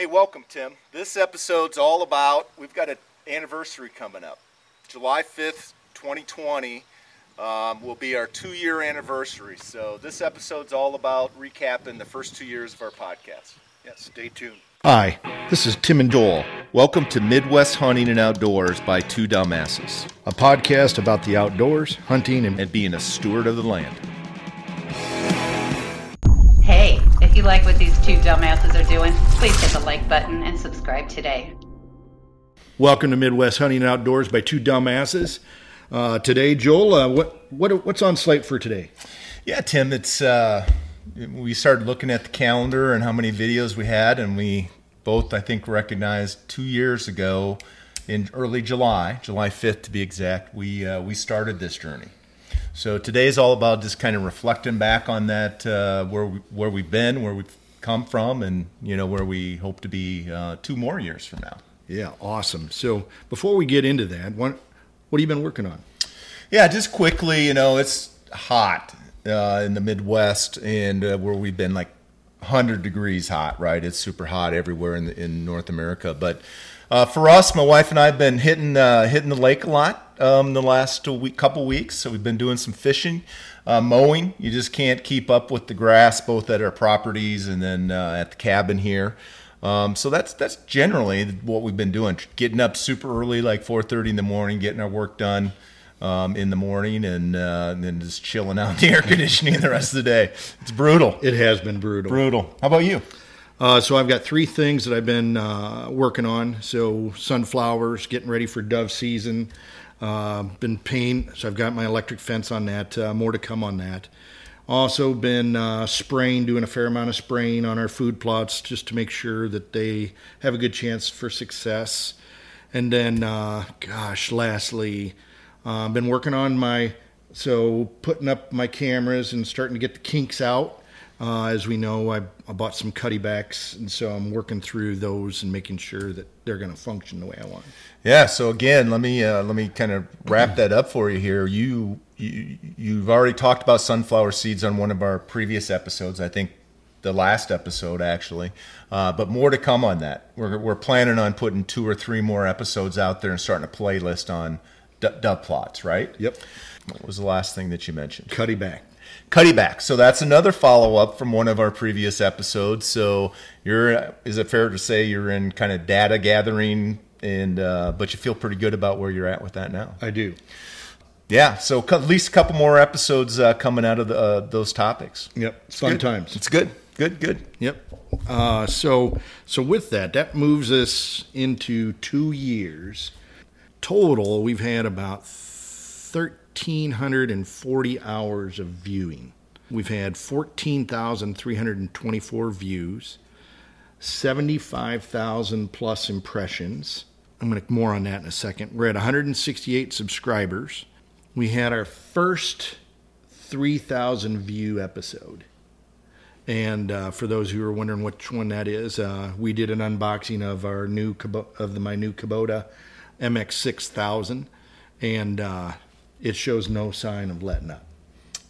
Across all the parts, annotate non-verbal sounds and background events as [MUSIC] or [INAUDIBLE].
Hey, welcome, Tim. This episode's all about, we've got an anniversary coming up. July 5th, 2020 um, will be our two year anniversary. So this episode's all about recapping the first two years of our podcast. Yes, stay tuned. Hi, this is Tim and Joel, Welcome to Midwest Hunting and Outdoors by Two Dumbasses a podcast about the outdoors, hunting, and and being a steward of the land. You like what these two dumbasses are doing, please hit the like button and subscribe today. welcome to Midwest Hunting and Outdoors by Two Dumbasses. Uh, today, Joel, uh, what what what's on slate for today? Yeah, Tim, it's uh, we started looking at the calendar and how many videos we had, and we both, I think, recognized two years ago in early July, July 5th to be exact, we uh, we started this journey. So today is all about just kind of reflecting back on that uh, where we, where we've been, where we've come from, and you know where we hope to be uh, two more years from now. Yeah, awesome. So before we get into that, what what have you been working on? Yeah, just quickly, you know, it's hot uh, in the Midwest, and uh, where we've been like 100 degrees hot, right? It's super hot everywhere in, in North America. But uh, for us, my wife and I have been hitting uh, hitting the lake a lot um, the last week, couple weeks. So we've been doing some fishing, uh, mowing. You just can't keep up with the grass, both at our properties and then uh, at the cabin here. Um, so that's that's generally what we've been doing. Getting up super early, like 4:30 in the morning, getting our work done um, in the morning, and, uh, and then just chilling out in the [LAUGHS] air conditioning the rest of the day. It's brutal. It has been brutal. Brutal. How about you? Uh, so I've got three things that I've been uh, working on. So sunflowers, getting ready for dove season. Uh, been paint, so I've got my electric fence on that. Uh, more to come on that. Also been uh, spraying, doing a fair amount of spraying on our food plots just to make sure that they have a good chance for success. And then, uh, gosh, lastly, uh, been working on my so putting up my cameras and starting to get the kinks out. Uh, as we know, I, I bought some Cuddebacks, and so I'm working through those and making sure that they're going to function the way I want. Yeah. So again, let me uh, let me kind of wrap that up for you here. You, you you've already talked about sunflower seeds on one of our previous episodes. I think the last episode actually, uh, but more to come on that. We're we're planning on putting two or three more episodes out there and starting a playlist on d- dove plots. Right. Yep, What was the last thing that you mentioned? Cuddeback. Cutty back. So that's another follow up from one of our previous episodes. So you're, is it fair to say you're in kind of data gathering, and uh, but you feel pretty good about where you're at with that now? I do. Yeah. So at least a couple more episodes uh, coming out of the, uh, those topics. Yep, it's fun Good. times. It's good. Good. Good. Yep. Uh, so so with that, that moves us into two years total. We've had about thirteen hundred and forty hours of viewing. We've had fourteen thousand three hundred and twenty-four views, seventy-five thousand plus impressions. I'm going to more on that in a second. We're at 168 subscribers. We had our first 3,000 view episode. And uh, for those who are wondering which one that is, uh, we did an unboxing of our new Kubo- of the, my new Kubota MX6000, and uh, it shows no sign of letting up.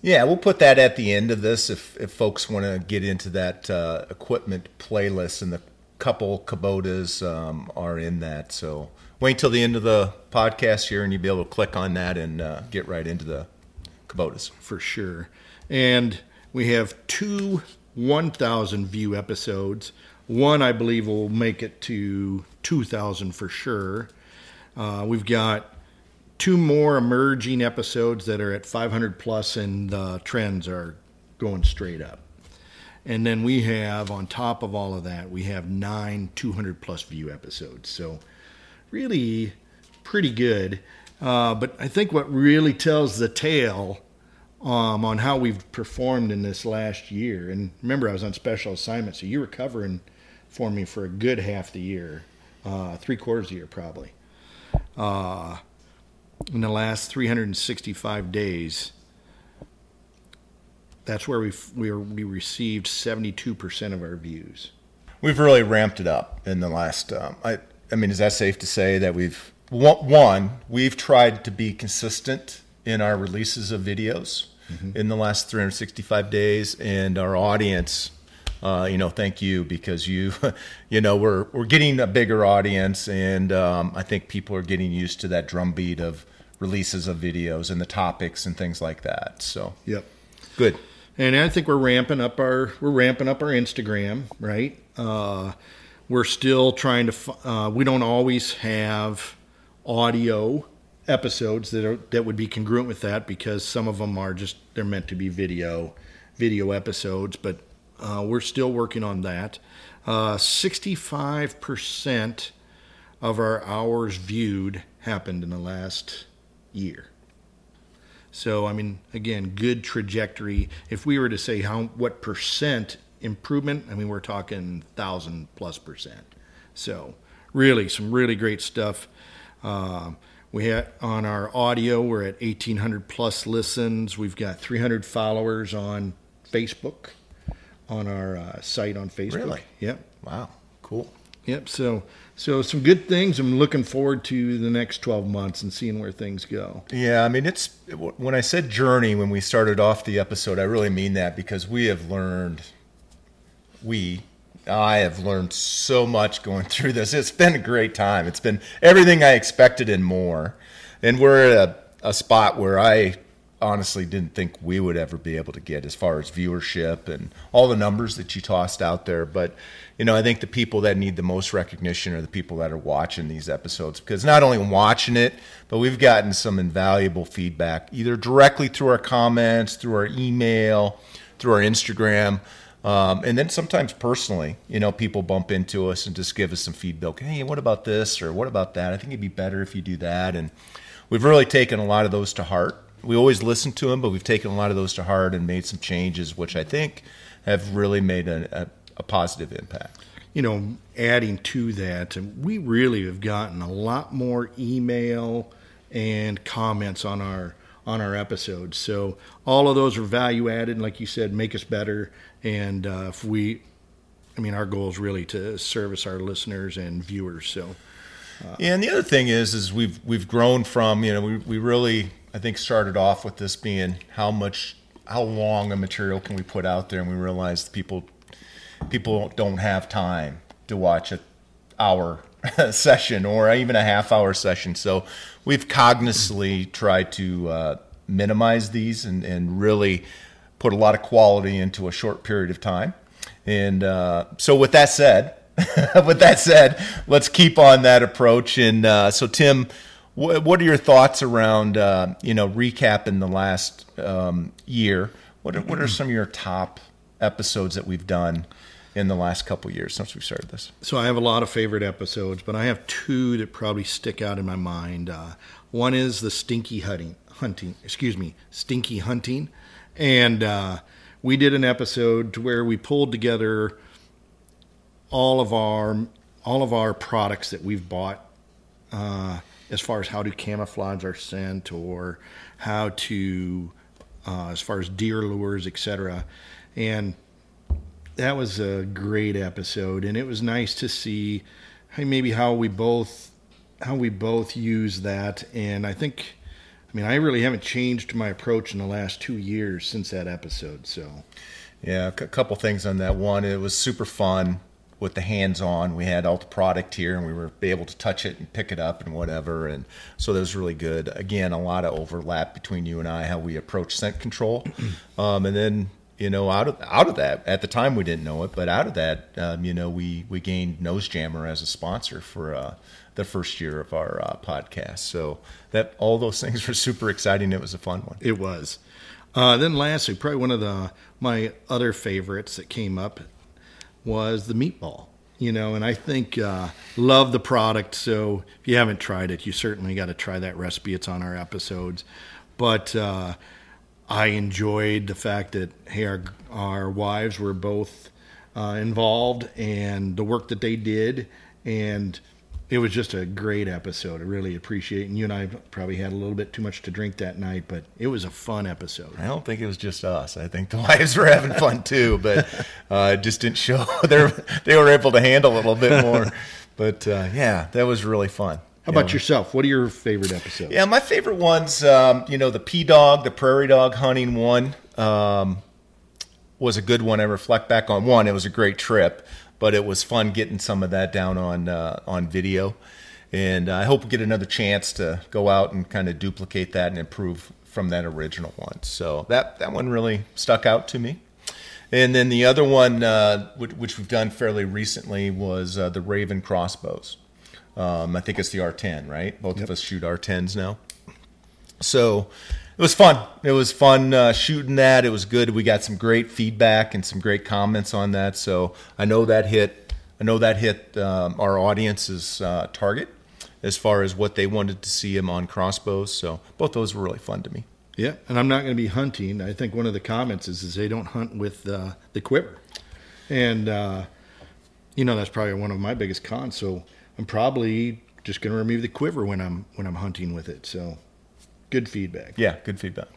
Yeah, we'll put that at the end of this if, if folks want to get into that uh, equipment playlist, and the couple Kubotas um, are in that. So wait till the end of the podcast here, and you'll be able to click on that and uh, get right into the Kubotas. for sure. And we have two 1,000 view episodes. One, I believe, will make it to 2,000 for sure. Uh, we've got two more emerging episodes that are at 500 plus, and the trends are going straight up. And then we have, on top of all of that, we have nine 200 plus view episodes. So, really pretty good. Uh, but I think what really tells the tale um, on how we've performed in this last year, and remember, I was on special assignment, so you were covering for me for a good half the year, uh, three quarters of the year probably. Uh, in the last 365 days, that's where we we we received 72% of our views. We've really ramped it up in the last. Um, I, I mean, is that safe to say that we've one, one we've tried to be consistent in our releases of videos in the last 365 days, and our audience uh, you know, thank you because you, [LAUGHS] you know, we're we're getting a bigger audience, and um, I think people are getting used to that drumbeat of releases of videos and the topics and things like that. So, Yep. good. And I think we're ramping up our we're ramping up our Instagram, right? Uh, we're still trying to. f- Uh, we don't always have audio episodes that are that would be congruent with that because some of them are just they're meant to be video video episodes, but uh, we're still working on that. Five percent of our hours viewed happened in the last year. So I mean, again, good trajectory. If we were to say how what percent improvement, I mean, we're talking thousand plus percent. So really, some really great stuff. Uh, we had on our audio, we're at eighteen hundred plus listens. We've got three hundred followers on Facebook, on our uh, site on Facebook. Really? Yep. Wow, cool. Yep. So so some good things. I'm looking forward to the next 12 months and seeing where things go. Yeah, I mean, it's when I said journey when we started off the episode, I really mean that because we have learned, we, I have learned so much going [LAUGHS] through this. It's been a great time. It's been everything I expected and more. And we're at a, a spot where I honestly didn't think we would ever be able to get as far as viewership and all the numbers that you tossed out there. But, you know, I think the people that need the most recognition are the people that are watching these episodes because not only watching it, but we've gotten some invaluable feedback either directly through our comments, through our email, through our Instagram. Um, and then sometimes personally, you know, people bump into us and just give us some feedback. Hey, what about this or what about that? I think it'd be better if you do that. And we've really taken a lot of those to heart. We always listen to them, but we've taken a lot of those to heart and made some changes, which I think have really made a, a, a positive impact. You know, adding to that, we really have gotten a lot more email and comments on our on our episodes. So all of those are value added, like you said, make us better. And uh, if we, I mean, our goal is really to service our listeners and viewers. So Yeah, and the other thing is, is we've we've grown from you know we we really I think started off with this being how much how long a material can we put out there, and we realized people people don't have time to watch a hour [LAUGHS] session or even a half hour session. So we've cognizantly tried to uh, minimize these and, and really put a lot of quality into a short period of time. And uh, so, with that said, [LAUGHS] with that said, let's keep on that approach. And uh, so, Tim, what are your thoughts around uh, you know recapping the last um, year? What are, what are some of your top episodes that we've done in the last couple years since we started this? So I have a lot of favorite episodes, but I have two that probably stick out in my mind. Uh, one is the stinky hunting, hunting. Excuse me, stinky hunting, and uh, we did an episode where we pulled together all of our all of our products that we've bought uh, as far as how to camouflage our scent or how to uh, as far as deer lures, etc. And that was a great episode, and it was nice to see maybe how we both how we both use that. And I think, I mean, I really haven't changed my approach in the last two years since that episode. So Yeah, a couple things on that. One, it was super fun with the hands-on. We had all the product here, and we were able to touch it and pick it up and whatever, and so that was really good. Again, a lot of overlap between you and I how we approach scent control, [CLEARS THROAT] um, and then you know out of out of that at the time we didn't know it, but out of that, um, you know, we we gained Nose Jammer as a sponsor for. Uh, the first year of our uh, podcast, so that all those [LAUGHS] things were super exciting. It was a fun one. it was. Uh, then lastly, probably one of the my other favorites that came up was the meatball. You know, and I think uh, love the product. So if you haven't tried it, you certainly got to try that recipe. It's on our episodes. But uh, I enjoyed the fact that hey, our our wives were both uh, involved and the work that they did, and it was just a great episode. I really appreciate it. And you and I probably had a little bit too much to drink that night, but it was a fun episode. I don't think it was just us. I think the [LAUGHS] wives were having fun too, but uh, it just didn't show. [LAUGHS] they were, they were able to handle a little bit more. [LAUGHS] But uh, yeah, that was really fun. How about yourself? What are your favorite episodes? Yeah, my favorite ones, um, you know, the P Dog, the Prairie Dog hunting one. Um, was a good one. I reflect back on one; it was a great trip, but it was fun getting some of that down on uh, on video. And I hope we get another chance to go out and kind of duplicate that and improve from that original one. So that that one really stuck out to me. And then the other one, uh, which, which, we've done fairly recently, was uh, the Ravin crossbows. Um, I think it's the R10, right? Both yep. of us shoot R10s now. So it was fun. It was fun uh, shooting that. It was good. We got some great feedback and some great comments on that. So I know that hit. I know that hit um, our audience's uh, target as far as what they wanted to see him on crossbows. So both those were really fun to me. Yeah, and I'm not going to be hunting. I think one of the comments is, is they don't hunt with uh, the quiver, and uh, you know that's probably one of my biggest cons. So I'm probably just going to remove the quiver when I'm when I'm hunting with it. So good feedback. Yeah, good feedback.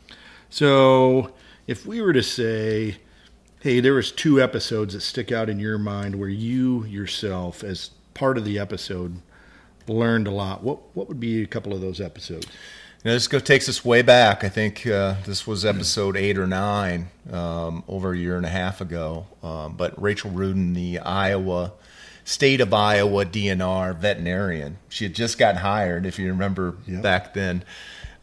So if we were to say, hey, there was two episodes that stick out in your mind where you yourself, as part of the episode, learned a lot. What what would be a couple of those episodes? You know, this go, takes us way back. I think uh, this was episode eight or nine, um, over a year and a half ago. Um, but Rachel Ruden, the Iowa state of Iowa DNR veterinarian, she had just gotten hired. If you remember yep. back then,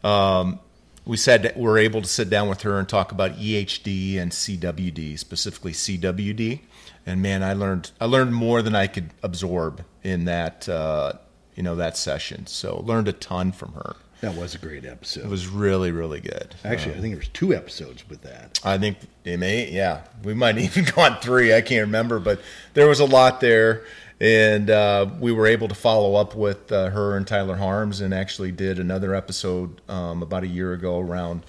um, we said we are able to sit down with her and talk about EHD and CWD, specifically CWD. And man, I learned I learned more than I could absorb in that uh, you know that session. So learned a ton from her. That was a great episode. It was really, really good. Actually, um, I think there was two episodes with that. I think it may, yeah, we might [LAUGHS] even gone three. I can't remember, but there was a lot there, and uh, we were able to follow up with uh, her and Tyler Harms, and actually did another episode um, about a year ago around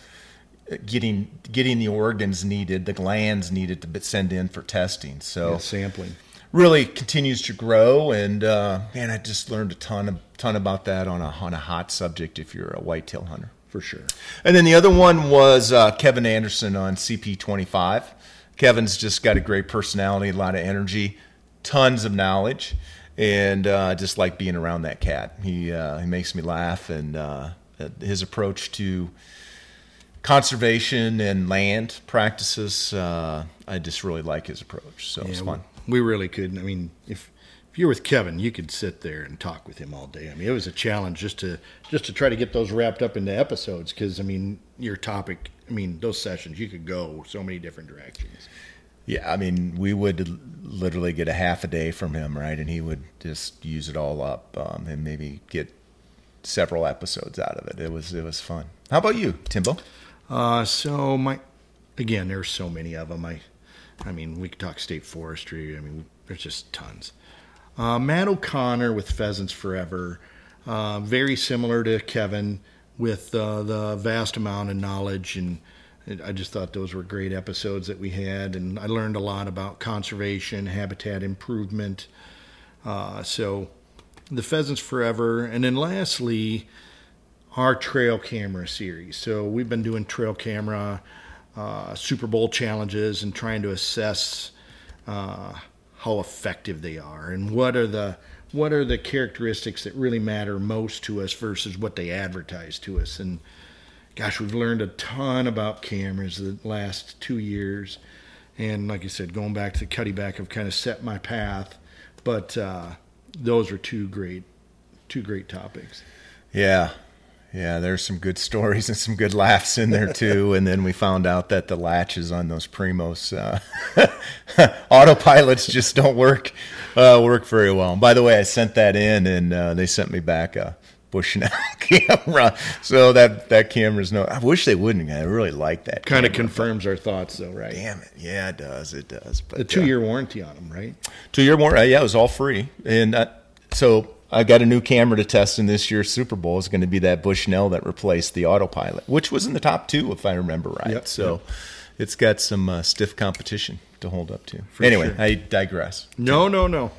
getting getting the organs needed, the glands needed to send in for testing. So yeah, sampling really continues to grow. And uh, man, I just learned a ton of ton about that on a on a hot subject. If you're a whitetail hunter, for sure. And then the other one was uh, Kevin Anderson on CP25. Kevin's just got a great personality, a lot of energy, tons of knowledge, and uh, just like being around that cat. He uh, he makes me laugh, and uh, his approach to conservation and land practices, uh, I just really like his approach. So yeah, it's fun we really couldn't. I mean, if if you're with Kevin, you could sit there and talk with him all day. I mean, it was a challenge just to just to try to get those wrapped up into episodes because I mean, your topic. I mean, those sessions you could go so many different directions. Yeah, I mean, we would literally get a half a day from him, right? And he would just use it all up um, and maybe get several episodes out of it. It was it was fun. How about you, Timbo? Uh, so my again, there's so many of them. I I mean, we could talk state forestry. I mean, there's just tons. Uh, Matt O'Connor with Pheasants Forever, uh, very similar to Kevin with uh, the vast amount of knowledge. And I just thought those were great episodes that we had. And I learned a lot about conservation, habitat improvement. Uh, so the Pheasants Forever. And then lastly, our trail camera series. So we've been doing trail camera uh, Super Bowl challenges and trying to assess uh, how effective they are and what are the what are the characteristics that really matter most to us versus what they advertise to us. And gosh, we've learned a ton about cameras the last two years. And like I said, going back to the Cuddeback, I've kind of set my path. But uh, those are two great, two great topics. Yeah, yeah, there's some good stories and some good laughs in there too. [LAUGHS] and then we found out that the latches on those Primos uh, [LAUGHS] autopilots just don't work uh, work very well. And by the way, I sent that in, and uh, they sent me back a Bushnell [LAUGHS] camera. So that that camera's no. I wish they wouldn't. I really like that. Kind of confirms our thoughts, though, right? Damn it! Yeah, it does. It does. But a two year uh, warranty on them, right? Two year warranty. Yeah, it was all free, and uh, so I got a new camera to test in this year's Super Bowl. Is going to be that Bushnell that replaced the autopilot, which was in the top two, if I remember right. Yep, so yep. it's got some uh, stiff competition to hold up to. For anyway, sure. I digress. No, no, no.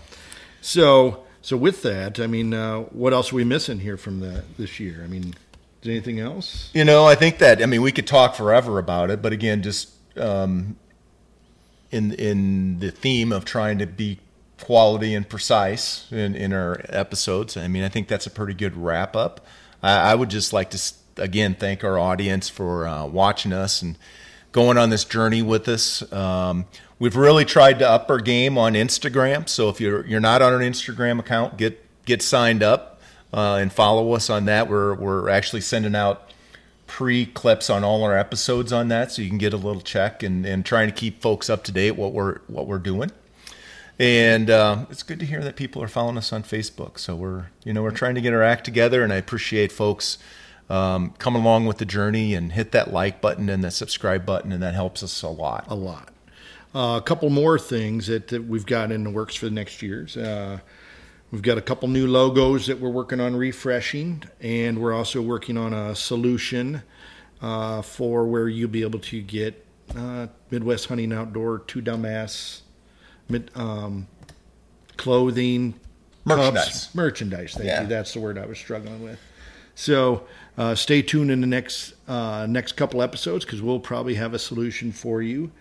So, so with that, I mean, uh, what else are we missing here from the this year? I mean, is anything else? You know, I think that I mean we could talk forever about it, but again, just um, in in the theme of trying to be quality and precise in, in our episodes. I mean, I think that's a pretty good wrap up. I, I would just like to again thank our audience for uh, watching us and going on this journey with us. Um, we've really tried to up our game on Instagram. So if you're you're not on an Instagram account, get get signed up uh, and follow us on that. We're we're actually sending out pre clips on all our episodes on that, so you can get a little check and, and trying to keep folks up to date what we're what we're doing. And uh, it's good to hear that people are following us on Facebook. So we're you know we're trying to get our act together, and I appreciate folks um, come along with the journey and hit that like button and that subscribe button, and that helps us a lot. A lot. Uh, a couple more things that, that, we've got in the works for the next years. Uh, we've got a couple new logos that we're working on refreshing, and we're also working on a solution uh, for where you'll be able to get uh, Midwest Hunting Outdoor two dumbass um, clothing, merchandise, cups, merchandise. Thank yeah. you. That's the word I was struggling with. So uh, stay tuned in the next uh, next couple episodes because we'll probably have a solution for you.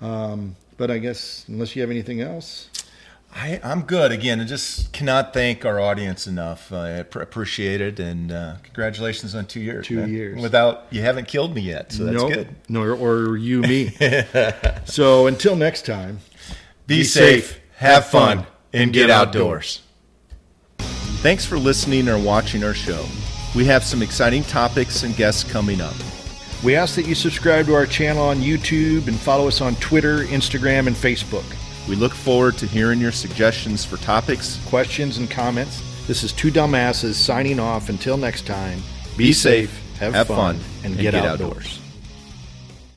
Um, but I guess unless you have anything else, I, am good. Again, I just cannot thank our audience enough. I appreciate it, and uh, congratulations on two years. Two man. years without you haven't killed me yet, so that's nope, good. Nor or you me. [LAUGHS] so until next time, be, safe, have fun, and, get, outdoors. Thanks for listening or watching our show. We have some exciting topics and guests coming up. We ask that you subscribe to our channel on YouTube and follow us on Twitter, Instagram, and Facebook. We look forward to hearing your suggestions for topics, questions, and comments. This is Two Dumbasses signing off. Until next time, be, be safe, have, have fun, fun, and, and get, get outdoors. outdoors.